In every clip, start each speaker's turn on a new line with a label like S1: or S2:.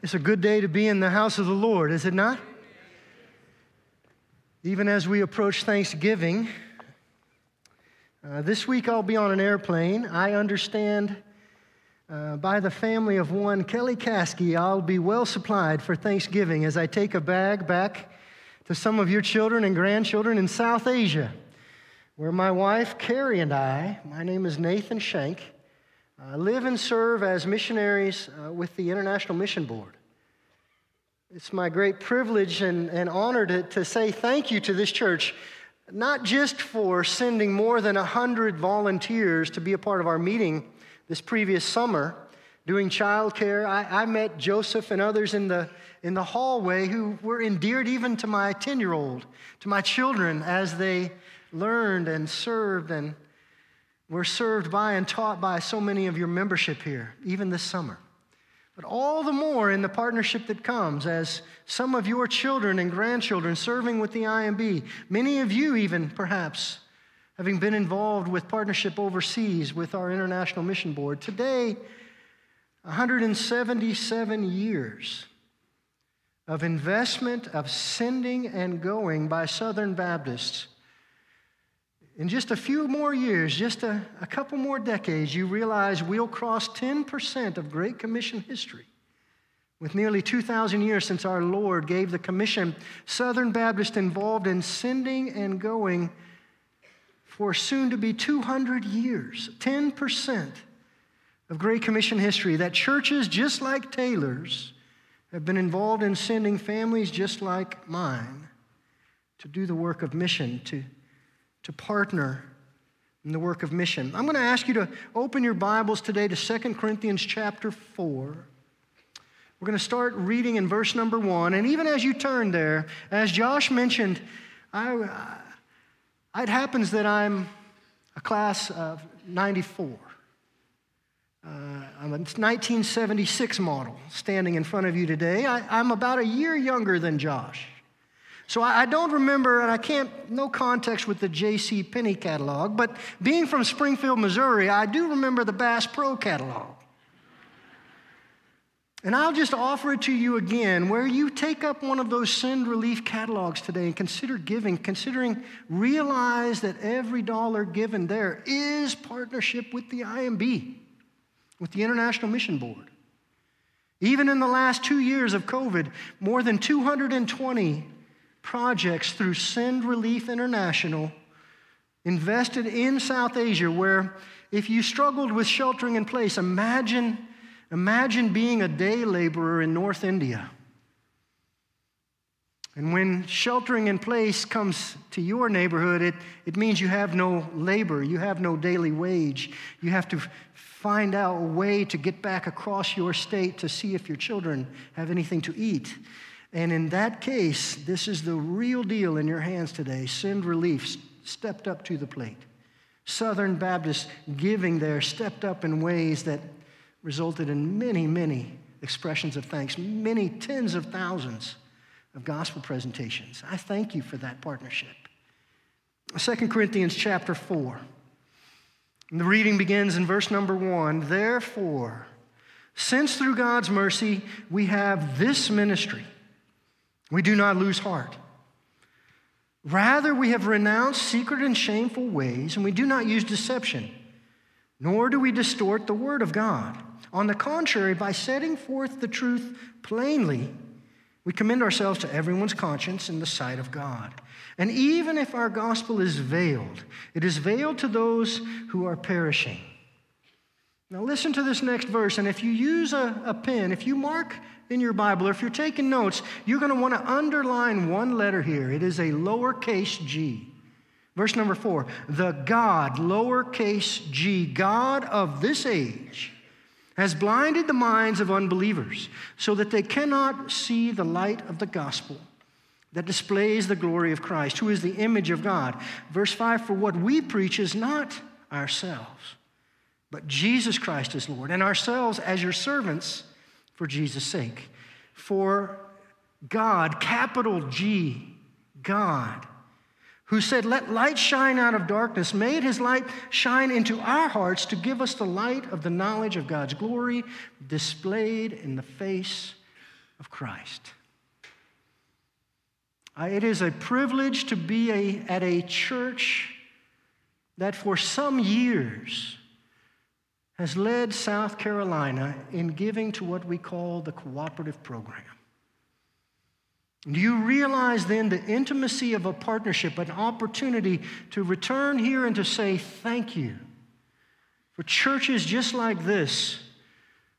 S1: It's a good day to be in the house of the Lord, is it not? Even as we approach Thanksgiving, uh, this week I'll be on an airplane. I understand uh, by the family of one Kelly Caskey, I'll be well supplied for Thanksgiving as I take a bag back to some of your children and grandchildren in South Asia, where my wife Carrie and I, my name is Nathan Shank, uh, live and serve as missionaries uh, with the International Mission Board. It's my great privilege and, and honor to, to say thank you to this church, not just for sending more than 100 volunteers to be a part of our meeting this previous summer doing childcare. I, I met Joseph and others in the, in the hallway who were endeared even to my 10 year old, to my children as they learned and served and we're served by and taught by so many of your membership here, even this summer. But all the more in the partnership that comes as some of your children and grandchildren serving with the IMB, many of you, even perhaps, having been involved with partnership overseas with our International Mission Board. Today, 177 years of investment, of sending and going by Southern Baptists in just a few more years, just a, a couple more decades, you realize we'll cross 10% of Great Commission history. With nearly 2,000 years since our Lord gave the commission, Southern Baptists involved in sending and going for soon to be 200 years, 10% of Great Commission history, that churches just like Taylor's have been involved in sending families just like mine to do the work of mission, to to partner in the work of mission. I'm going to ask you to open your Bibles today to 2 Corinthians chapter 4. We're going to start reading in verse number 1. And even as you turn there, as Josh mentioned, I, it happens that I'm a class of 94. Uh, I'm a 1976 model standing in front of you today. I, I'm about a year younger than Josh. So I, don't remember, and I can't, no context with the J.C. Penney catalog, but being from Springfield, Missouri, I do remember the Bass Pro catalog. And I'll just offer it to you again where you take up one of those send relief catalogs today and consider giving, considering, realize that every dollar given there is partnership with the IMB, with the International Mission Board. Even in the last two years of COVID, more than 220 projects through Send Relief International invested in South Asia, where if you struggled with sheltering in place, imagine, imagine being a day laborer in North India. And when sheltering in place comes to your neighborhood, it, it means you have no labor, you have no daily wage. You have to find out a way to get back across your state to see if your children have anything to eat. And in that case, this is the real deal in your hands today. Send Relief stepped up to the plate. Southern Baptist giving there stepped up in ways that resulted in many, many expressions of thanks, many tens of thousands of gospel presentations. I thank you for that partnership. 2 Corinthians chapter 4. And the reading begins in verse number 1. Therefore, since through God's mercy we have this ministry, we do not lose heart. Rather, we have renounced secret and shameful ways, and we do not use deception, nor do we distort the word of God. On the contrary, by setting forth the truth plainly, we commend ourselves to everyone's conscience in the sight of God. And even if our gospel is veiled, it is veiled to those who are perishing. Now, listen to this next verse, and if you use a, a pen, if you mark in your Bible, or if you're taking notes, you're going to want to underline one letter here. It is a lowercase g. Verse number four the God, lowercase g, God of this age, has blinded the minds of unbelievers so that they cannot see the light of the gospel that displays the glory of Christ, who is the image of God. Verse 5 For what we preach is not ourselves, but Jesus Christ is Lord, and ourselves as your servants for Jesus' sake. For God, capital G, God, who said, Let light shine out of darkness, made his light shine into our hearts to give us the light of the knowledge of God's glory displayed in the face of Christ. It is a privilege to be a, at a church that for some years has led South Carolina in giving to what we call the cooperative program. Do you realize then the intimacy of a partnership, an opportunity to return here and to say thank you for churches just like this?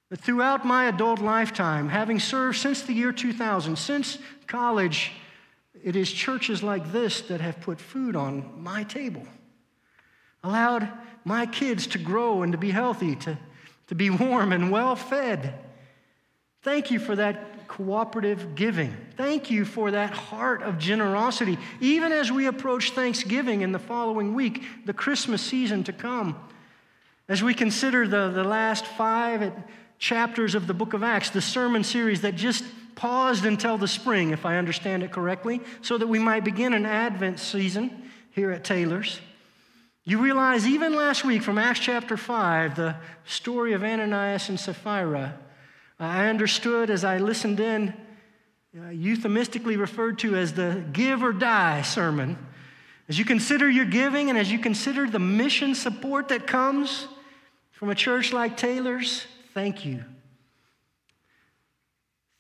S1: That throughout my adult lifetime, having served since the year 2000, since college, it is churches like this that have put food on my table, allowed my kids to grow and to be healthy, to, to be warm and well fed. Thank you for that cooperative giving. Thank you for that heart of generosity. Even as we approach Thanksgiving in the following week, the Christmas season to come, as we consider the, the last five chapters of the book of Acts, the sermon series that just paused until the spring, if I understand it correctly, so that we might begin an Advent season here at Taylor's. You realize, even last week from Acts chapter 5, the story of Ananias and Sapphira, I understood as I listened in, uh, euphemistically referred to as the give or die sermon. As you consider your giving and as you consider the mission support that comes from a church like Taylor's, thank you.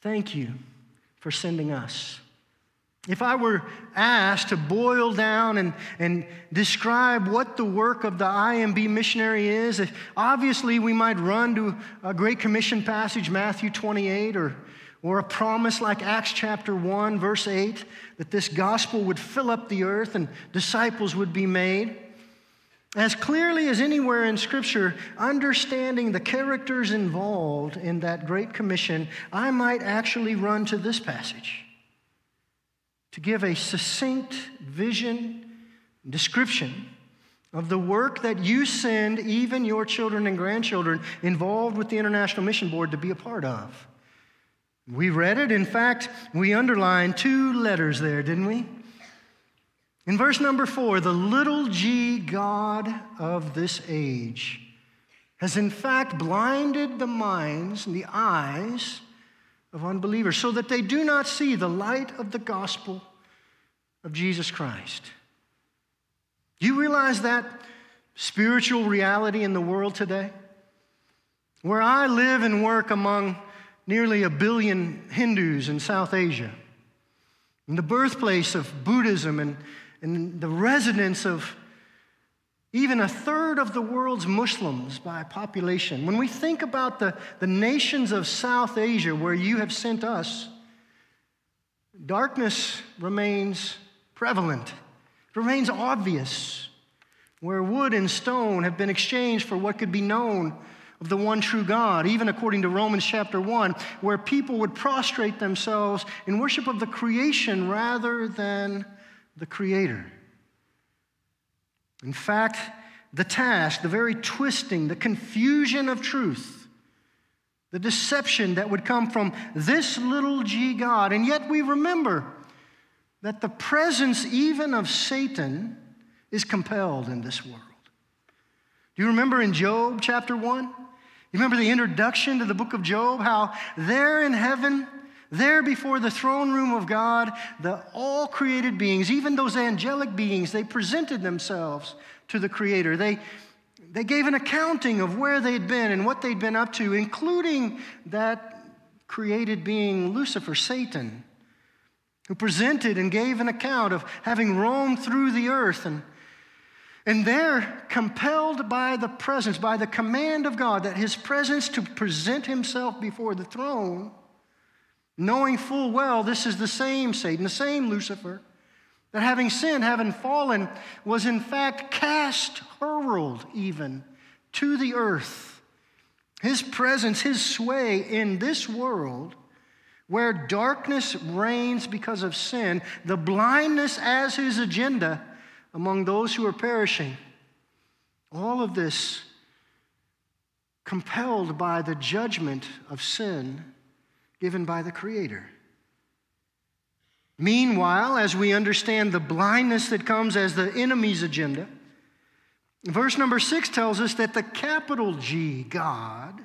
S1: Thank you for sending us. If I were asked to boil down and, and describe what the work of the IMB missionary is, obviously we might run to a Great Commission passage, Matthew 28, or, or a promise like Acts chapter 1, verse 8, that this gospel would fill up the earth and disciples would be made. As clearly as anywhere in Scripture, understanding the characters involved in that Great Commission, I might actually run to this passage to give a succinct vision, description of the work that you send even your children and grandchildren involved with the International Mission Board to be a part of. We read it. In fact, we underlined two letters there, didn't we? In verse number four, the little g God of this age has in fact blinded the minds and the eyes of unbelievers so that they do not see the light of the gospel of Jesus Christ. Do you realize that spiritual reality in the world today? Where I live and work among nearly a billion Hindus in South Asia, in the birthplace of Buddhism and and the residence of even a third of the world's Muslims by population. When we think about the, the nations of South Asia where you have sent us, darkness remains prevalent, it remains obvious, where wood and stone have been exchanged for what could be known of the one true God, even according to Romans chapter 1, where people would prostrate themselves in worship of the creation rather than the Creator. In fact, the task, the very twisting, the confusion of truth, the deception that would come from this little g God. And yet we remember that the presence even of Satan is compelled in this world. Do you remember in Job chapter 1? You remember the introduction to the book of Job? How there in heaven, there before the throne room of God, the all created beings, even those angelic beings, they presented themselves to the Creator. They, they gave an accounting of where they'd been and what they'd been up to, including that created being Lucifer, Satan, who presented and gave an account of having roamed through the earth and and they're compelled by the presence, by the command of God, that his presence to present himself before the throne knowing full well this is the same Satan, the same Lucifer, that having sinned, having fallen, was in fact cast, hurled even to the earth. His presence, his sway in this world, where darkness reigns because of sin, the blindness as his agenda among those who are perishing. All of this compelled by the judgment of sin given by the Creator. Meanwhile, as we understand the blindness that comes as the enemy's agenda, verse number six tells us that the capital G, God,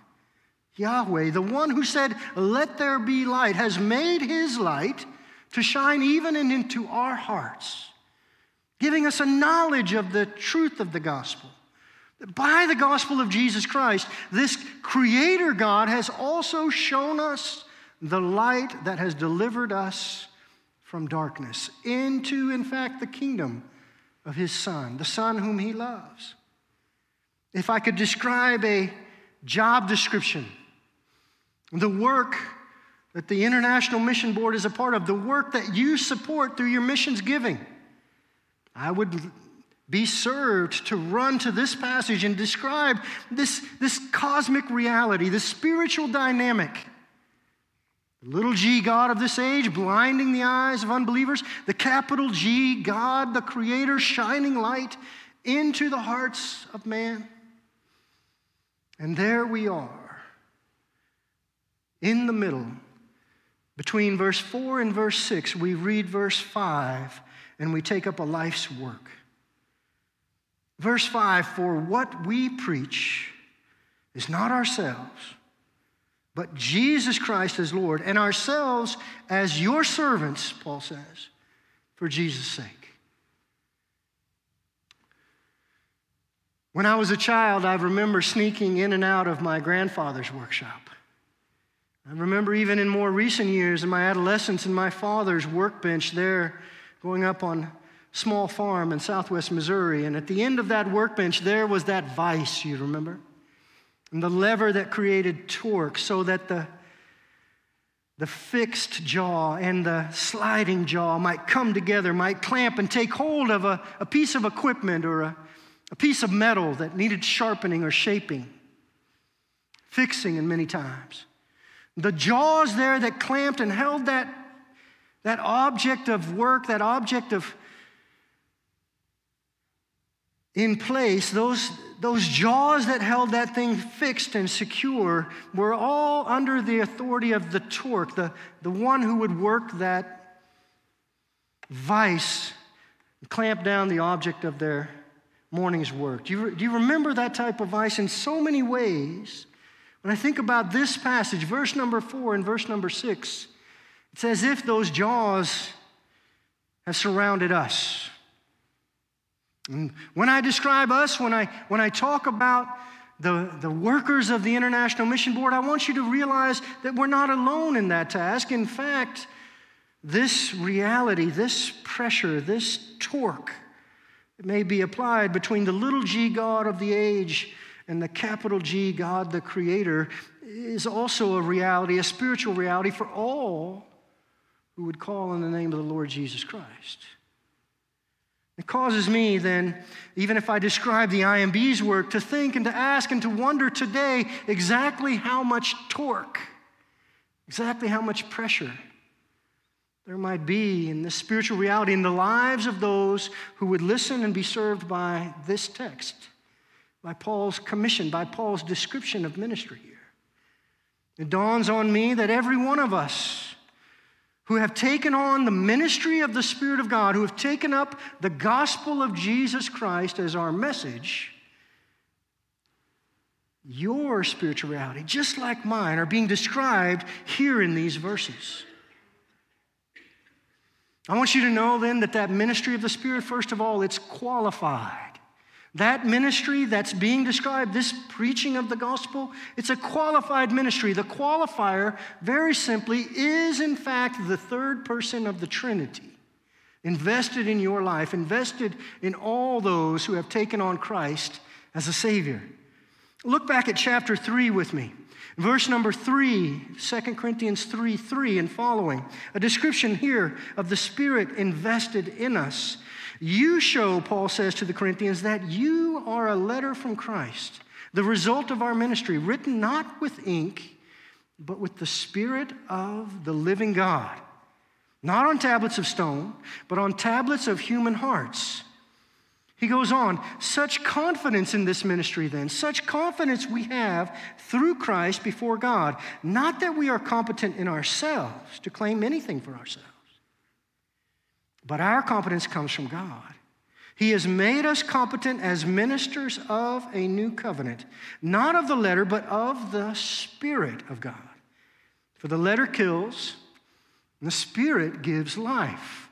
S1: Yahweh, the one who said, Let there be light, has made his light to shine even into our hearts, giving us a knowledge of the truth of the gospel. By the gospel of Jesus Christ, this Creator God has also shown us the light that has delivered us from darkness into, in fact, the kingdom of His Son, the Son whom He loves. If I could describe a job description, the work that the International Mission Board is a part of, the work that you support through your missions giving, I would be served to run to this passage and describe this, this cosmic reality, this spiritual dynamic. Little g God of this age, blinding the eyes of unbelievers. The capital G God, the Creator, shining light into the hearts of man. And there we are, in the middle. Between verse 4 and verse 6, we read verse 5 and we take up a life's work. Verse 5 For what we preach is not ourselves, but Jesus Christ as Lord, and ourselves as your servants, Paul says, for Jesus' sake. When I was a child, I remember sneaking in and out of my grandfather's workshop. I remember even in more recent years, in my adolescence, in my father's workbench there, going up on small farm in southwest Missouri. And at the end of that workbench, there was that vise, you remember? And the lever that created torque so that the, the fixed jaw and the sliding jaw might come together, might clamp and take hold of a, a piece of equipment or a, a piece of metal that needed sharpening or shaping, fixing, and many times. The jaws there that clamped and held that, that object of work, that object of in place, those, those jaws that held that thing fixed and secure were all under the authority of the torque, the, the one who would work that vice, clamp down the object of their morning's work. Do you, do you remember that type of vice in so many ways? When I think about this passage, verse number four and verse number six, it's as if those jaws have surrounded us. And when I describe us, when I, when I talk about the, the workers of the International Mission Board, I want you to realize that we're not alone in that task. In fact, this reality, this pressure, this torque, it may be applied between the little g God of the age and the capital G God, the Creator, is also a reality, a spiritual reality for all who would call on the name of the Lord Jesus Christ. It causes me then, even if I describe the IMB's work, to think and to ask and to wonder today exactly how much torque, exactly how much pressure there might be in this spiritual reality in the lives of those who would listen and be served by this text, by Paul's commission, by Paul's description of ministry here. It dawns on me that every one of us, who have taken on the ministry of the Spirit of God, who have taken up the gospel of Jesus Christ as our message, your spirituality, just like mine, are being described here in these verses. I want you to know then that that ministry of the Spirit, first of all, it's qualified. That ministry that's being described, this preaching of the gospel, it's a qualified ministry. The qualifier, very simply, is in fact the third person of the Trinity, invested in your life, invested in all those who have taken on Christ as a Savior. Look back at chapter 3 with me. Verse number 3, 2 Corinthians 3 3 and following. A description here of the Spirit invested in us you show, Paul says to the Corinthians, that you are a letter from Christ, the result of our ministry, written not with ink, but with the Spirit of the living God. Not on tablets of stone, but on tablets of human hearts. He goes on, such confidence in this ministry, then, such confidence we have through Christ before God. Not that we are competent in ourselves to claim anything for ourselves but our competence comes from God. He has made us competent as ministers of a new covenant, not of the letter, but of the Spirit of God. For the letter kills, and the Spirit gives life.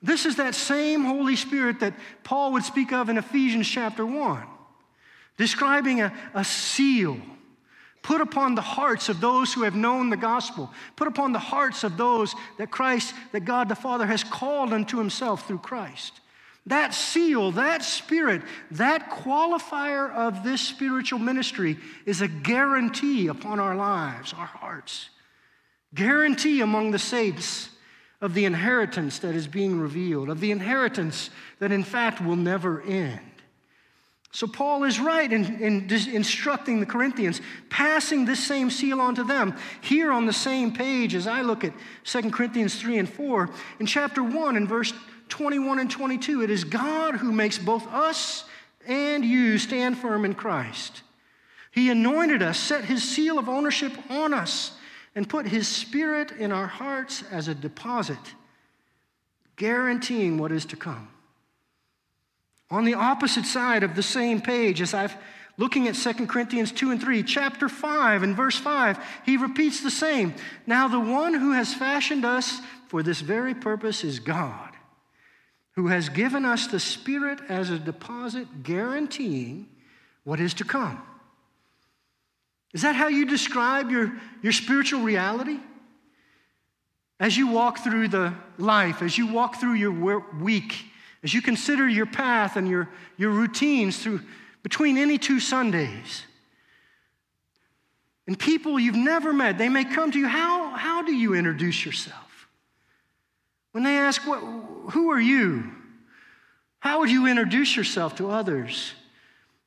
S1: This is that same Holy Spirit that Paul would speak of in Ephesians chapter 1, describing a, a seal put upon the hearts of those who have known the gospel, put upon the hearts of those that Christ, that God the Father has called unto himself through Christ. That seal, that spirit, that qualifier of this spiritual ministry is a guarantee upon our lives, our hearts. Guarantee among the saints of the inheritance that is being revealed, of the inheritance that in fact will never end. So, Paul is right in, in instructing the Corinthians, passing this same seal on to them. Here on the same page, as I look at 2 Corinthians 3 and 4, in chapter 1 in verse 21 and 22, it is God who makes both us and you stand firm in Christ. He anointed us, set his seal of ownership on us, and put his spirit in our hearts as a deposit, guaranteeing what is to come. On the opposite side of the same page, as I've looking at 2 Corinthians 2 and 3, chapter 5 and verse 5, he repeats the same. Now, the one who has fashioned us for this very purpose is God, who has given us the Spirit as a deposit, guaranteeing what is to come. Is that how you describe your, your spiritual reality? As you walk through the life, as you walk through your week, as you consider your path and your, your routines through between any two Sundays, and people you've never met, they may come to you. How, how do you introduce yourself? When they ask, what, Who are you? How would you introduce yourself to others?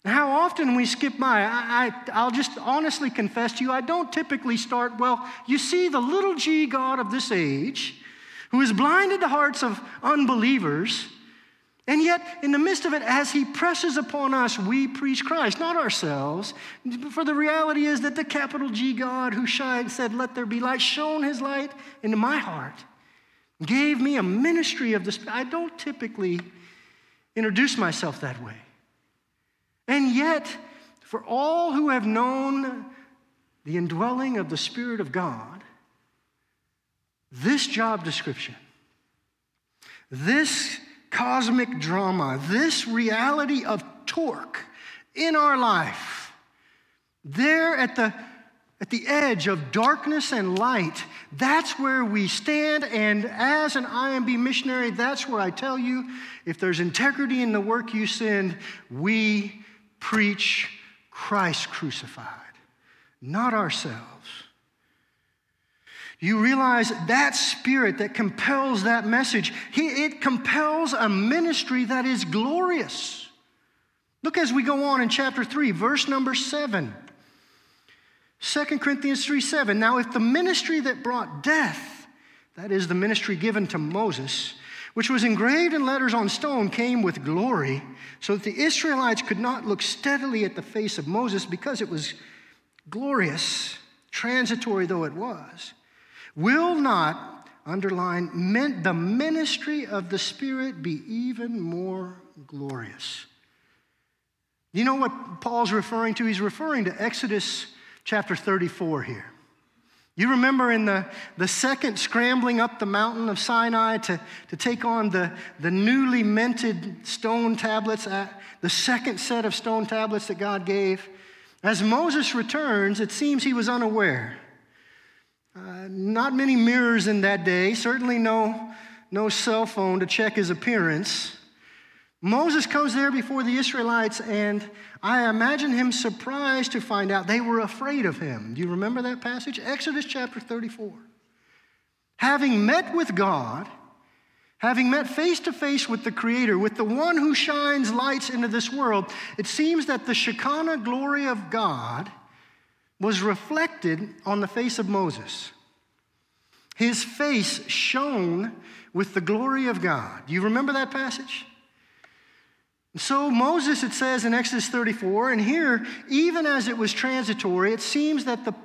S1: How often we skip by, I, I, will just honestly confess to you, I don't typically start, well, you see, the little g God of this age, who has blinded the hearts of unbelievers, and yet, in the midst of it, as he presses upon us, we preach Christ, not ourselves. For the reality is that the capital G God who shined, said, Let there be light, shone his light into my heart, gave me a ministry of this. I don't typically introduce myself that way. And yet, for all who have known the indwelling of the Spirit of God, this job description, this cosmic drama, this reality of torque in our life, there at the, at the edge of darkness and light, that's where we stand. And as an IMB missionary, that's where I tell you if there's integrity in the work you send, we preach Christ crucified, not ourselves. You realize that spirit that compels that message, it compels a ministry that is glorious. Look as we go on in chapter 3, verse number 7. 2 Corinthians 3 7. Now, if the ministry that brought death, that is the ministry given to Moses, which was engraved in letters on stone, came with glory, so that the Israelites could not look steadily at the face of Moses because it was glorious, transitory though it was will not, underline, meant the ministry of the Spirit be even more glorious. You know what Paul's referring to? He's referring to Exodus chapter 34 here. You remember in the, the second scrambling up the mountain of Sinai to, to take on the, the newly minted stone tablets, uh, the second set of stone tablets that God gave. As Moses returns, it seems he was unaware uh, not many mirrors in that day, certainly no, no cell phone to check his appearance. Moses comes there before the Israelites, and I imagine him surprised to find out they were afraid of him. Do you remember that passage? Exodus chapter 34. Having met with God, having met face to face with the Creator, with the one who shines lights into this world, it seems that the Shekinah glory of God was reflected on the face of Moses. His face shone with the glory of God. Do you remember that passage? So, Moses, it says in Exodus 34, and here, even as it was transitory, it seems that the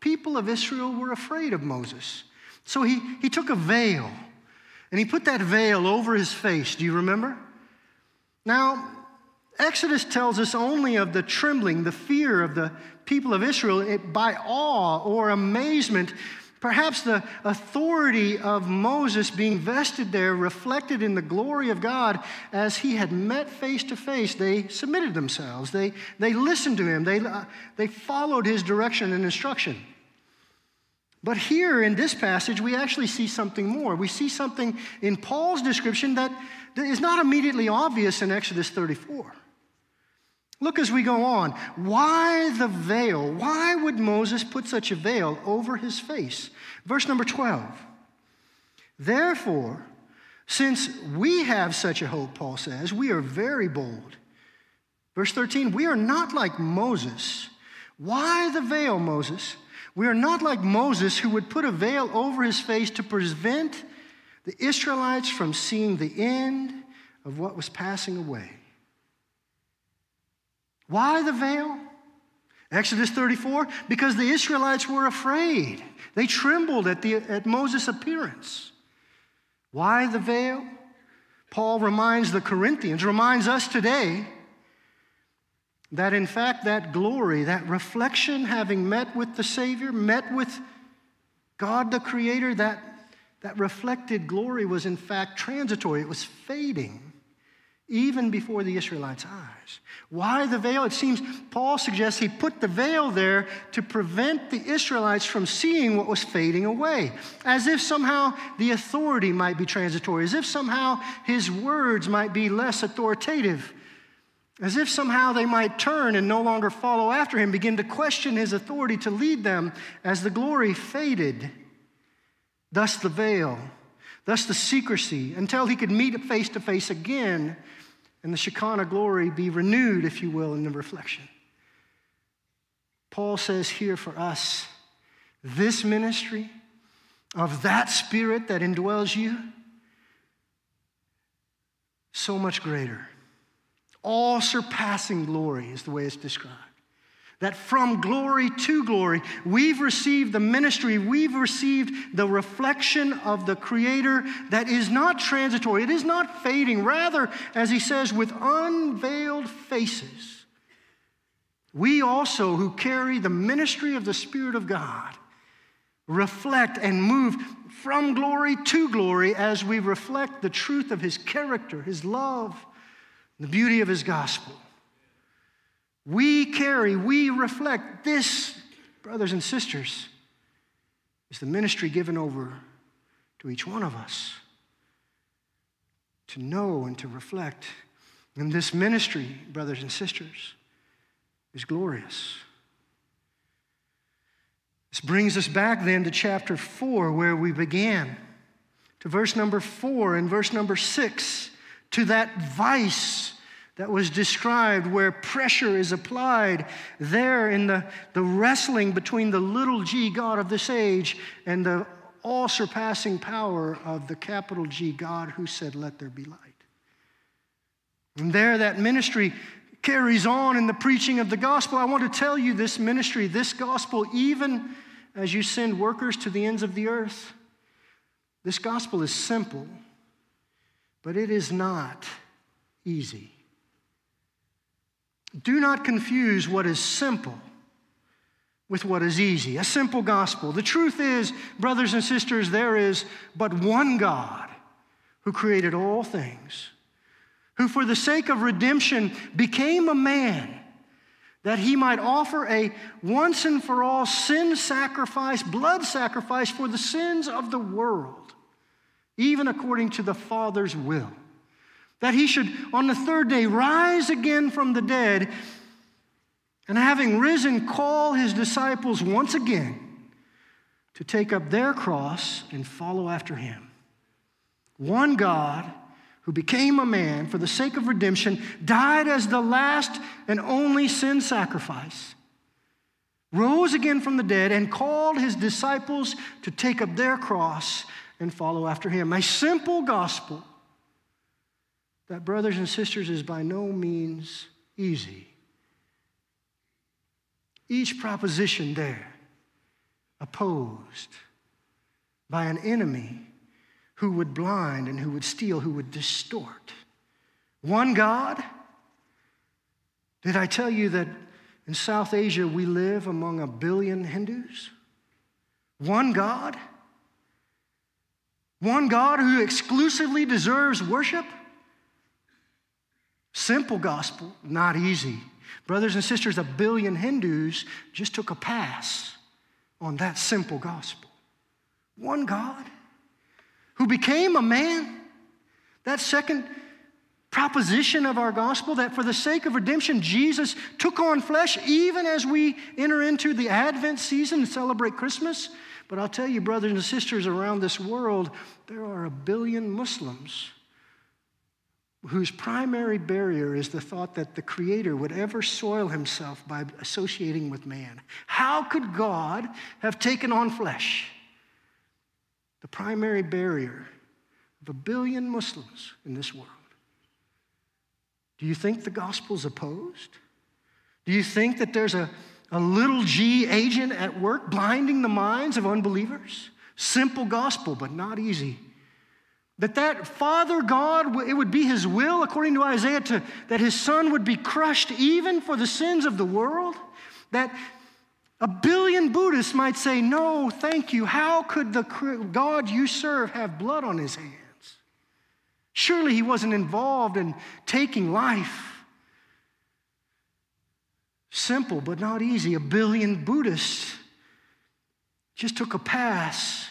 S1: people of Israel were afraid of Moses. So, he, he took a veil And he put that veil over his face. Do you remember? Now, Exodus tells us only of the trembling, the fear of the people of Israel by awe or amazement. Perhaps the authority of Moses being vested there reflected in the glory of God as he had met face to face. They submitted themselves, they, they listened to him, they, uh, they followed his direction and instruction. But here in this passage, we actually see something more. We see something in Paul's description that is not immediately obvious in Exodus 34. Look as we go on. Why the veil? Why would Moses put such a veil over his face? Verse number 12. Therefore, since we have such a hope, Paul says, we are very bold. Verse 13, we are not like Moses. Why the veil, Moses? We are not like Moses, who would put a veil over his face to prevent the Israelites from seeing the end of what was passing away. Why the veil? Exodus 34, because the Israelites were afraid. They trembled at, the, at Moses' appearance. Why the veil? Paul reminds the Corinthians, reminds us today that in fact that glory, that reflection, having met with the Savior, met with God the Creator, that, that reflected glory was in fact transitory. It was fading even before the Israelites' eyes. Why the veil? It seems Paul suggests he put the veil there to prevent the Israelites from seeing what was fading away, as if somehow the authority might be transitory, as if somehow his words might be less authoritative as if somehow they might turn and no longer follow after him, begin to question his authority to lead them as the glory faded. Thus the veil, thus the secrecy, until he could meet face to face again and the Shekinah glory be renewed, if you will, in the reflection. Paul says here for us this ministry of that spirit that indwells you, so much greater all surpassing glory, is the way it's described. That from glory to glory, we've received the ministry, we've received the reflection of the Creator that is not transitory, it is not fading. Rather, as he says, with unveiled faces, we also, who carry the ministry of the Spirit of God, reflect and move from glory to glory as we reflect the truth of His character, His love, the beauty of his gospel. We carry, we reflect this, brothers and sisters, is the ministry given over to each one of us to know and to reflect. And this ministry, brothers and sisters, is glorious. This brings us back then to chapter 4, where we began, to verse number 4 and verse number 6 to that vice that was described where pressure is applied there in the, the wrestling between the little g God of this age and the all surpassing power of the capital G God who said, Let there be light. And there, that ministry carries on in the preaching of the gospel. I want to tell you this ministry, this gospel, even as you send workers to the ends of the earth, this gospel is simple but it is not easy. Do not confuse what is simple with what is easy. A simple gospel. The truth is, brothers and sisters, there is but one God who created all things, who for the sake of redemption became a man that he might offer a once and for all sin sacrifice, blood sacrifice for the sins of the world even according to the Father's will. That he should, on the third day, rise again from the dead, and having risen, call his disciples once again to take up their cross and follow after him. One God who became a man for the sake of redemption, died as the last and only sin sacrifice, rose again from the dead, and called his disciples to take up their cross and follow after him. A simple gospel that, brothers and sisters, is by no means easy. Each proposition there opposed by an enemy who would blind and who would steal, who would distort. One God? Did I tell you that in South Asia we live among a billion Hindus? One God? One God who exclusively deserves worship? Simple gospel, not easy. Brothers and sisters, a billion Hindus just took a pass on that simple gospel. One God who became a man. That second proposition of our gospel that for the sake of redemption, Jesus took on flesh, even as we enter into the Advent season and celebrate Christmas. But I'll tell you, brothers and sisters around this world, there are a billion Muslims whose primary barrier is the thought that the Creator would ever soil himself by associating with man. How could God have taken on flesh? The primary barrier of a billion Muslims in this world. Do you think the gospel's opposed? Do you think that there's a, a little g agent at work blinding the minds of unbelievers? Simple gospel, but not easy. That that Father God, it would be his will, according to Isaiah, to, that his son would be crushed even for the sins of the world. That a billion Buddhists might say, No, thank you. How could the God you serve have blood on his hands? Surely he wasn't involved in taking life. Simple, but not easy. A billion Buddhists just took a pass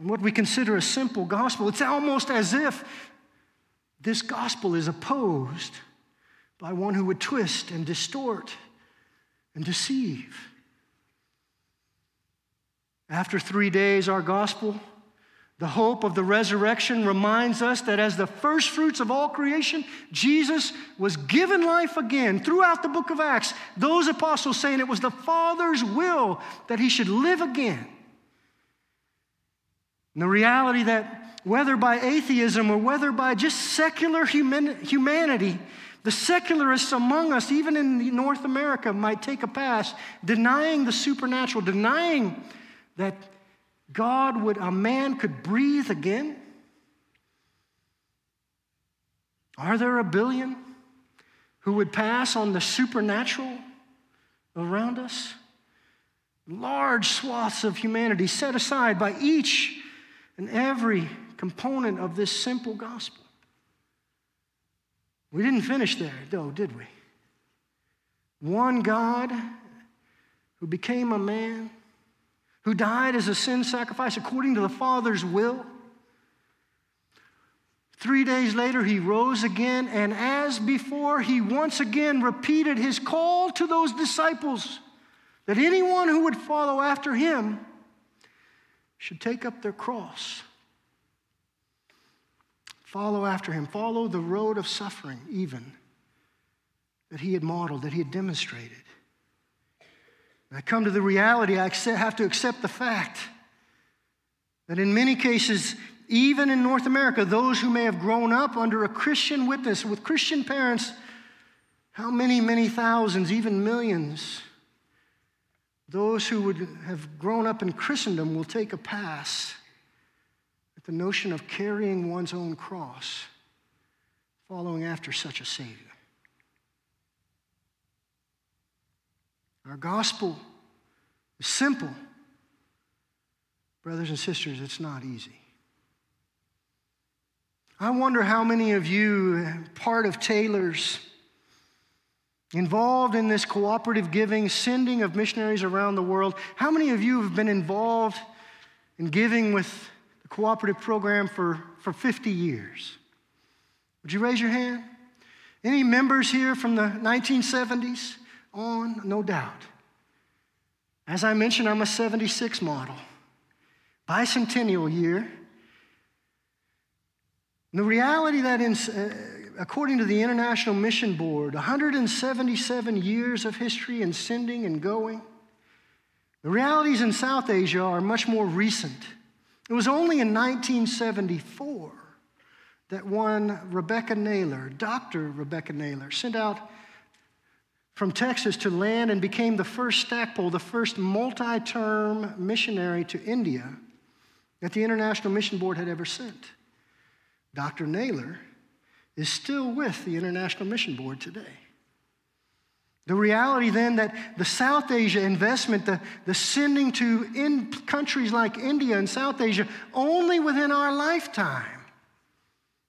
S1: on what we consider a simple gospel. It's almost as if this gospel is opposed by one who would twist and distort and deceive. After three days, our gospel, the hope of the resurrection reminds us that as the first fruits of all creation, Jesus was given life again throughout the book of Acts. Those apostles saying it was the Father's will that he should live again. And the reality that whether by atheism or whether by just secular human, humanity, the secularists among us, even in North America, might take a pass, denying the supernatural, denying that God would, a man could breathe again? Are there a billion who would pass on the supernatural around us? Large swaths of humanity set aside by each and every component of this simple gospel. We didn't finish there, though, did we? One God who became a man who died as a sin sacrifice according to the Father's will. Three days later, he rose again, and as before, he once again repeated his call to those disciples that anyone who would follow after him should take up their cross. Follow after him, follow the road of suffering, even that he had modeled, that he had demonstrated. I come to the reality, I have to accept the fact that in many cases, even in North America, those who may have grown up under a Christian witness with Christian parents, how many, many thousands, even millions, those who would have grown up in Christendom will take a pass at the notion of carrying one's own cross, following after such a Savior. Our gospel is simple. Brothers and sisters, it's not easy. I wonder how many of you, part of Taylor's, involved in this cooperative giving, sending of missionaries around the world, how many of you have been involved in giving with the cooperative program for, for 50 years? Would you raise your hand? Any members here from the 1970s? on, no doubt. As I mentioned, I'm a 76 model, bicentennial year. The reality that, in, uh, according to the International Mission Board, 177 years of history in sending and going, the realities in South Asia are much more recent. It was only in 1974 that one Rebecca Naylor, Dr. Rebecca Naylor, sent out from Texas to land and became the first Stackpole, the first multi term missionary to India that the International Mission Board had ever sent. Dr. Naylor is still with the International Mission Board today. The reality then that the South Asia investment, the, the sending to in countries like India and South Asia, only within our lifetime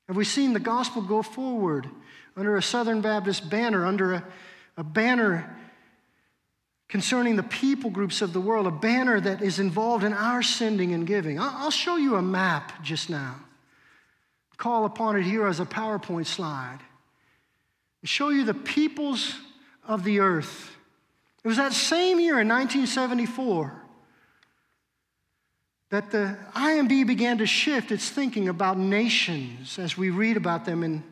S1: have we seen the gospel go forward under a Southern Baptist banner, under a, a banner concerning the people groups of the world, a banner that is involved in our sending and giving. I'll show you a map just now. Call upon it here as a PowerPoint slide. To show you the peoples of the earth. It was that same year in 1974 that the IMB began to shift its thinking about nations as we read about them in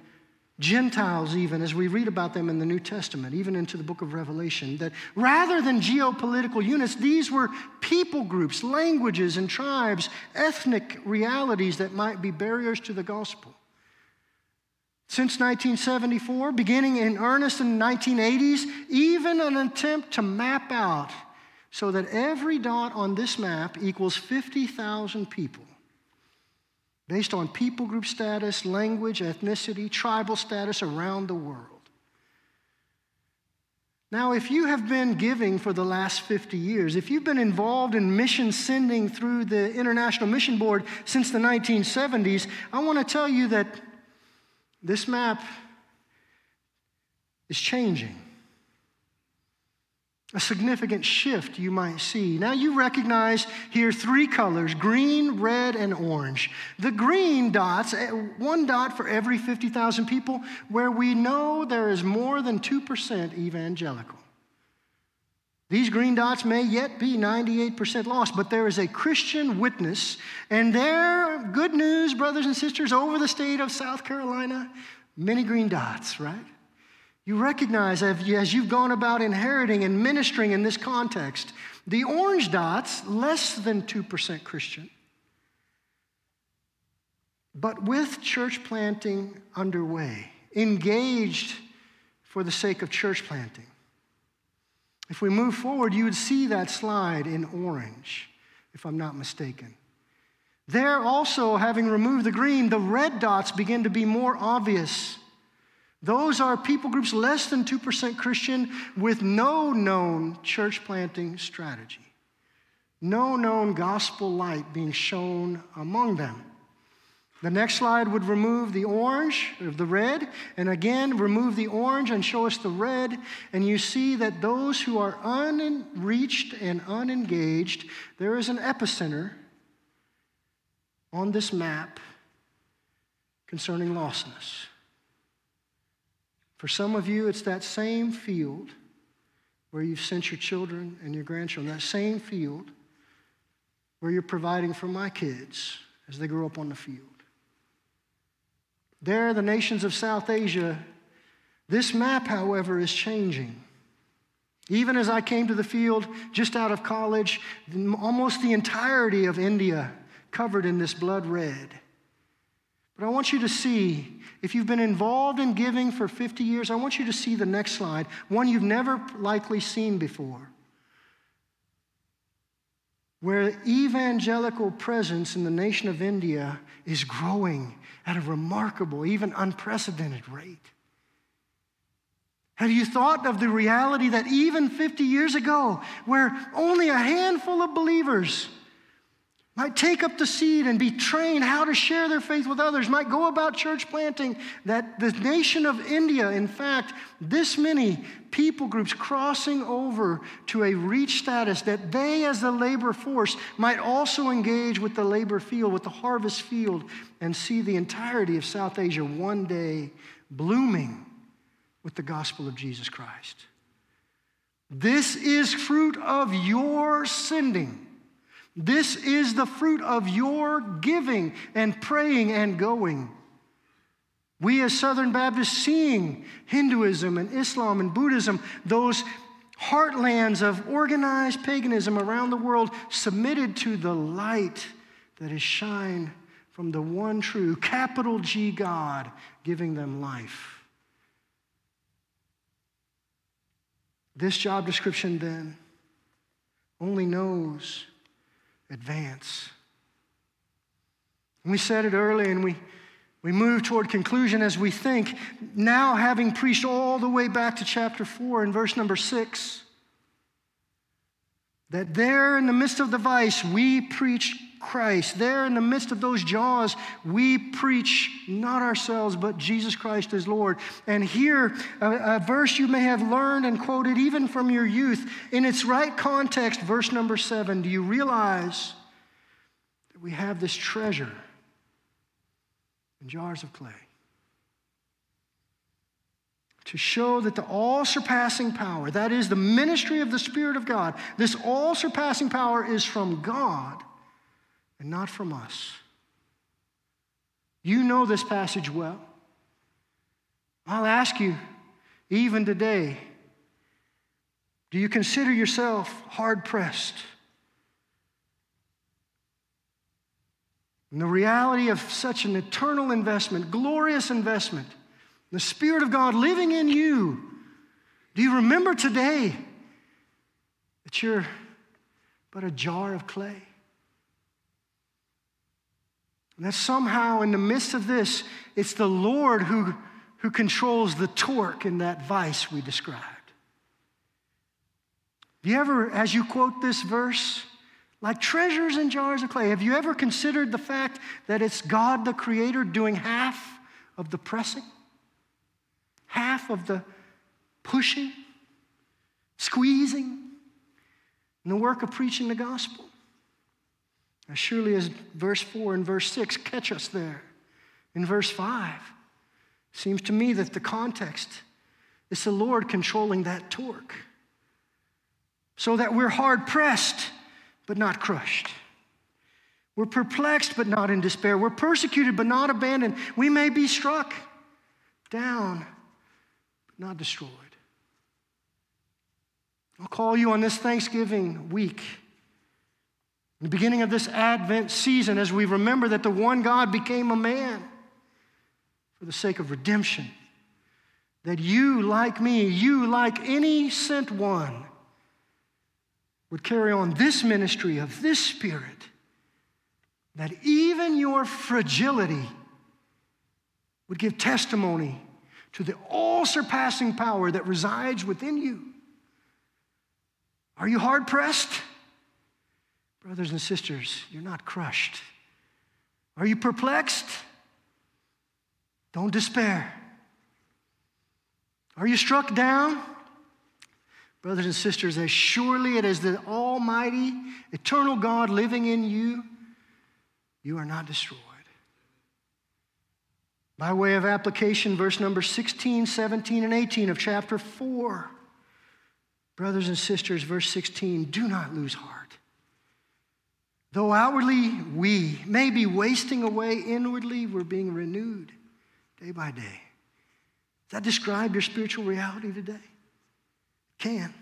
S1: Gentiles, even as we read about them in the New Testament, even into the book of Revelation, that rather than geopolitical units, these were people groups, languages, and tribes, ethnic realities that might be barriers to the gospel. Since 1974, beginning in earnest in the 1980s, even an attempt to map out so that every dot on this map equals 50,000 people based on people group status, language, ethnicity, tribal status around the world. Now, if you have been giving for the last 50 years, if you've been involved in mission sending through the International Mission Board since the 1970s, I want to tell you that this map is changing a significant shift you might see. Now you recognize here three colors green, red, and orange. The green dots, eh, one dot for every 50,000 people, where we know there is more than 2% evangelical. These green dots may yet be 98% lost, but there is a Christian witness, and there, good news, brothers and sisters, over the state of South Carolina, many green dots, right? You recognize as you've gone about inheriting and ministering in this context, the orange dots, less than 2% Christian, but with church planting underway, engaged for the sake of church planting. If we move forward, you would see that slide in orange, if I'm not mistaken. There also, having removed the green, the red dots begin to be more obvious. Those are people groups less than 2% Christian with no known church planting strategy, no known gospel light being shown among them. The next slide would remove the orange, of the red, and again remove the orange and show us the red. And you see that those who are unreached and unengaged, there is an epicenter on this map concerning lostness. For some of you, it's that same field where you've sent your children and your grandchildren, that same field where you're providing for my kids as they grow up on the field. There, the nations of South Asia, this map, however, is changing. Even as I came to the field just out of college, almost the entirety of India covered in this blood red. But I want you to see, if you've been involved in giving for 50 years, I want you to see the next slide, one you've never likely seen before, where evangelical presence in the nation of India is growing at a remarkable, even unprecedented rate. Have you thought of the reality that even 50 years ago, where only a handful of believers might take up the seed and be trained how to share their faith with others, might go about church planting, that the nation of India, in fact, this many people groups crossing over to a reach status, that they, as the labor force, might also engage with the labor field, with the harvest field, and see the entirety of South Asia one day blooming with the gospel of Jesus Christ. This is fruit of your sending. This is the fruit of your giving and praying and going. We, as Southern Baptists, seeing Hinduism and Islam and Buddhism, those heartlands of organized paganism around the world, submitted to the light that is shine from the one true, capital G God, giving them life. This job description, then, only knows advance. We said it early and we, we move toward conclusion as we think, now having preached all the way back to chapter 4 and verse number 6, that there in the midst of the vice, we preach Christ. There in the midst of those jaws, we preach not ourselves, but Jesus Christ as Lord. And here, a, a, verse you may have learned and quoted even from your youth, in its right context, verse number seven. Do you realize that we have this treasure in jars of clay? to show that the all surpassing power, that is the ministry of the Spirit of God, this all surpassing power is from God and not from us. You know this passage well. I'll ask you, even today, do you consider yourself hard pressed? And the reality of such an eternal investment, glorious investment, the Spirit of God living in you, do you remember today that you're but a jar of clay? And that somehow, in the midst of this, it's the Lord who, who controls the torque in that vice we described. Have you ever, as you quote this verse, like treasures in jars of clay, have you ever considered the fact that it's God the Creator doing half of the pressing, half of the pushing, squeezing, and the work of preaching the gospel? As surely as verse 4 and verse 6 catch us there. In verse 5, seems to me that the context is the Lord controlling that torque so that we're hard pressed but not crushed. We're perplexed but not in despair. We're persecuted but not abandoned. We may be struck down but not destroyed. I'll call you on this Thanksgiving week in the beginning of this Advent season, as we remember that the one God became a man for the sake of redemption, that you, like me, you, like any sent one, would carry on this ministry of this Spirit, that even your fragility would give testimony to the all surpassing power that resides within you. Are you hard pressed? Brothers and sisters, you're not crushed. Are you perplexed? Don't despair. Are you struck down? Brothers and sisters, as surely it is the Almighty, eternal God living in you, you are not destroyed. By way of application, verse number 16, 17, and 18 of chapter 4. Brothers and sisters, verse 16, do not lose heart. Though outwardly we may be wasting away, inwardly we're being renewed day by day. Does that describe your spiritual reality today? It can.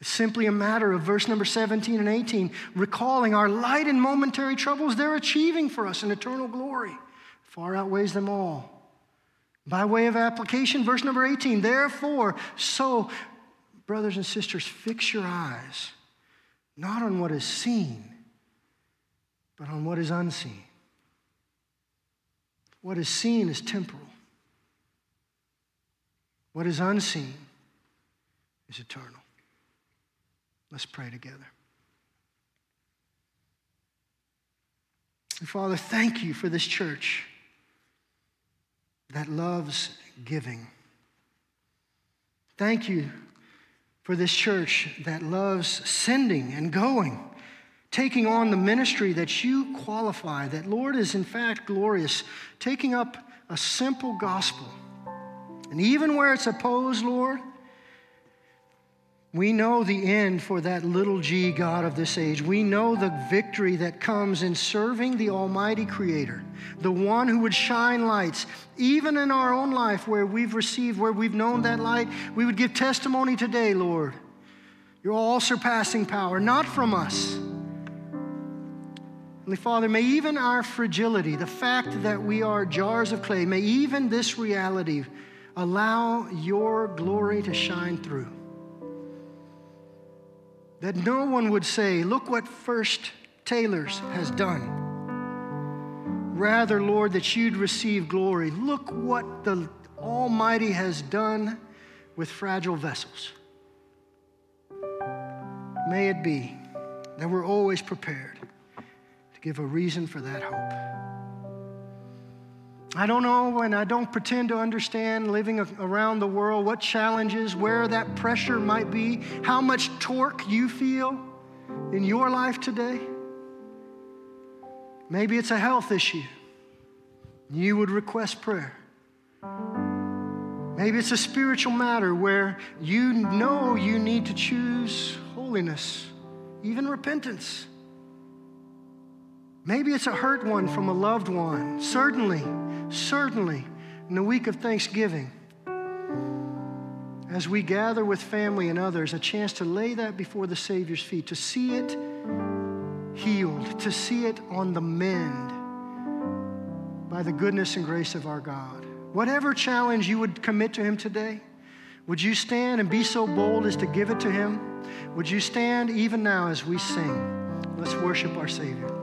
S1: It's simply a matter of verse number 17 and 18, recalling our light and momentary troubles they're achieving for us in eternal glory. Far outweighs them all. By way of application, verse number 18, therefore, so, brothers and sisters, fix your eyes not on what is seen, but on what is unseen. What is seen is temporal, what is unseen is eternal. Let's pray together. Father, thank you for this church that loves giving. Thank you for this church that loves sending and going, taking on the ministry that you qualify, that, Lord, is in fact glorious, taking up a simple gospel. And even where it's opposed, Lord, we know the end for that little g God of this age. We know the victory that comes in serving the Almighty Creator, the one who would shine lights, even in our own life where we've received, where we've known that light. We would give testimony today, Lord. Your all surpassing power, not from us. Holy Father, may even our fragility, the fact that we are jars of clay, may even this reality allow your glory to shine through that no one would say, Look what First Taylor's has done. rather, Lord, that you'd receive glory. Look what the Almighty has done with fragile vessels. May it be that we're always prepared to give a reason for that hope. I don't know and I don't pretend to understand living around the world what challenges, where that pressure might be, how much torque you feel in your life today. Maybe it's a health issue. You would request prayer. Maybe it's a spiritual matter where you know you need to choose holiness, even repentance. Maybe it's a hurt one from a loved one. Certainly, certainly, in the week of Thanksgiving, as we gather with family and others, a chance to lay that before the Savior's feet, to see it healed, to see it on the mend by the goodness and grace of our God. Whatever challenge you would commit to Him today, would you stand and be so bold as to give it to Him? Would you stand even now as we sing? Let's worship our Savior.